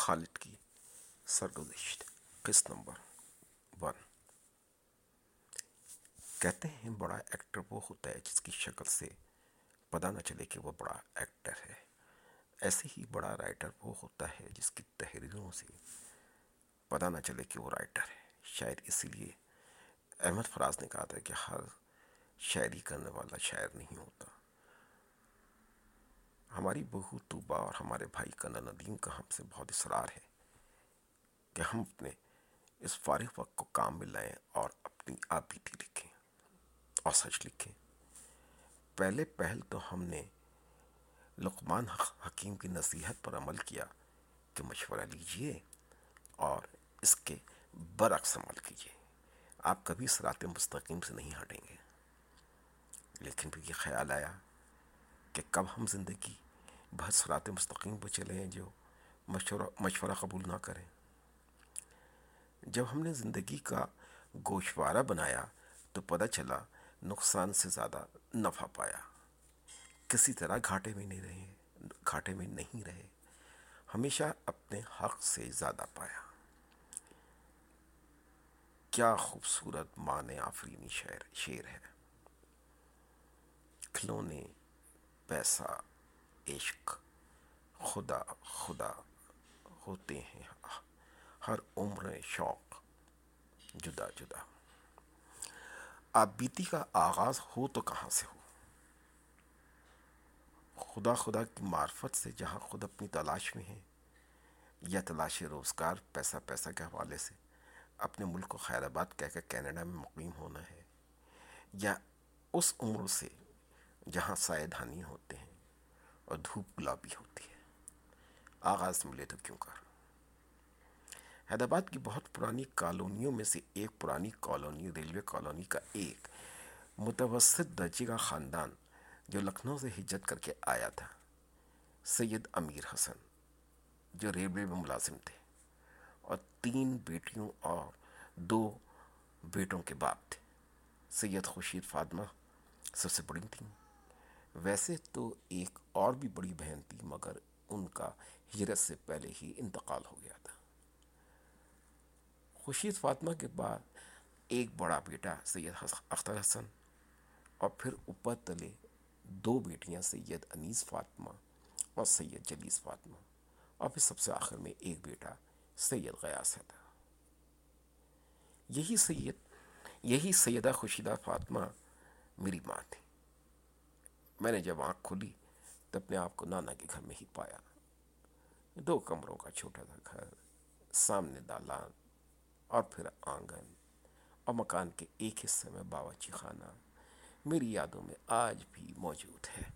خالد کی سرگزشت۔ قسط number one. کہتے ہیں بڑا ایکٹر وہ ہوتا ہے جس کی شکل سے پتہ نہ چلے کہ وہ بڑا ایکٹر ہے۔ ایسے ہی بڑا رائٹر وہ ہوتا ہے جس کی تحریروں سے پتہ نہ چلے کہ وہ رائٹر ہے۔ شاید اسی لیے احمد فراز نے کہا تھا کہ ہر شاعری کرنے والا شاعر نہیں ہوتا۔ ہماری بہو طوبہ اور ہمارے بھائی کنن ندیم کا ہم سے بہت اصرار ہے کہ ہم اپنے اس فارغ وقت کو کام میں لائیں اور اپنی آپ لکھیں اور سچ لکھیں۔ پہلے پہل تو ہم نے لقمان حکیم کی نصیحت پر عمل کیا کہ مشورہ لیجیے اور اس کے برعکس عمل کیجیے آپ کبھی سرات مستقیم سے نہیں ہٹیں گے۔ لیکن پھر یہ خیال آیا کہ کب ہم زندگی بہت سرات مستقیم پہ چلے ہیں جو مشورہ مشورہ قبول نہ کریں۔ جب ہم نے زندگی کا گوشوارہ بنایا تو پتہ چلا نقصان سے زیادہ نفع پایا۔ کسی طرح گھاٹے میں نہیں رہے، گھاٹے میں نہیں رہے۔ ہمیشہ اپنے حق سے زیادہ پایا۔ کیا خوبصورت مان آفرینی شعر شعر ہے۔ کھلونے پیسہ، عشق خدا خدا ہوتے ہیں۔ ہر عمر شوق جدا جدا۔ آپ بیتی کا آغاز ہو تو کہاں سے ہو؟ خدا خدا کی معرفت سے جہاں خود اپنی تلاش میں ہیں یا تلاش روزگار پیسہ پیسہ کے حوالے سے۔ اپنے ملک کو خیر آباد کہہ کر کینیڈا میں مقیم ہونا ہے۔ یا اس عمر سے جہاں سائے دھانی ہوتے ہیں اور دھوپ گلابی ہوتی ہے۔ آغاز ملے تو کیوں کر؟ حیدرآباد کی بہت پرانی کالونیوں میں سے ایک پرانی کالونی، ریلوے کالونی کا ایک متوسط درجے کا خاندان جو لکھنؤ سے ہجرت کر کے آیا تھا، سید امیر حسن، جو ریلوے میں ملازم تھے اور تین بیٹیوں اور دو بیٹوں کے باپ تھے۔ سید خورشید فاطمہ سب سے بڑی تھیں۔ ویسے تو ایک اور بھی بڑی بہن تھی، مگر ان کا ہجرت سے پہلے ہی انتقال ہو گیا تھا۔ خورشید فاطمہ کے بعد ایک بڑا بیٹا سید اختر حسن اور پھر اوپر تلے دو بیٹیاں سید انیس فاطمہ اور سید جلیس فاطمہ۔ اور پھر سب سے آخر میں ایک بیٹا سید غیاس ہے تھا۔ یہی سید، یہی سیدہ خوشیدہ فاطمہ میری ماں تھی۔ میں نے جب آنکھ کھلی تو اپنے آپ کو نانا کے گھر میں ہی پایا۔ دو کمروں کا چھوٹا سا گھر، سامنے دالان اور پھر آنگن اور مکان کے ایک حصے میں باورچی خانہ۔ میری یادوں میں آج بھی موجود ہے۔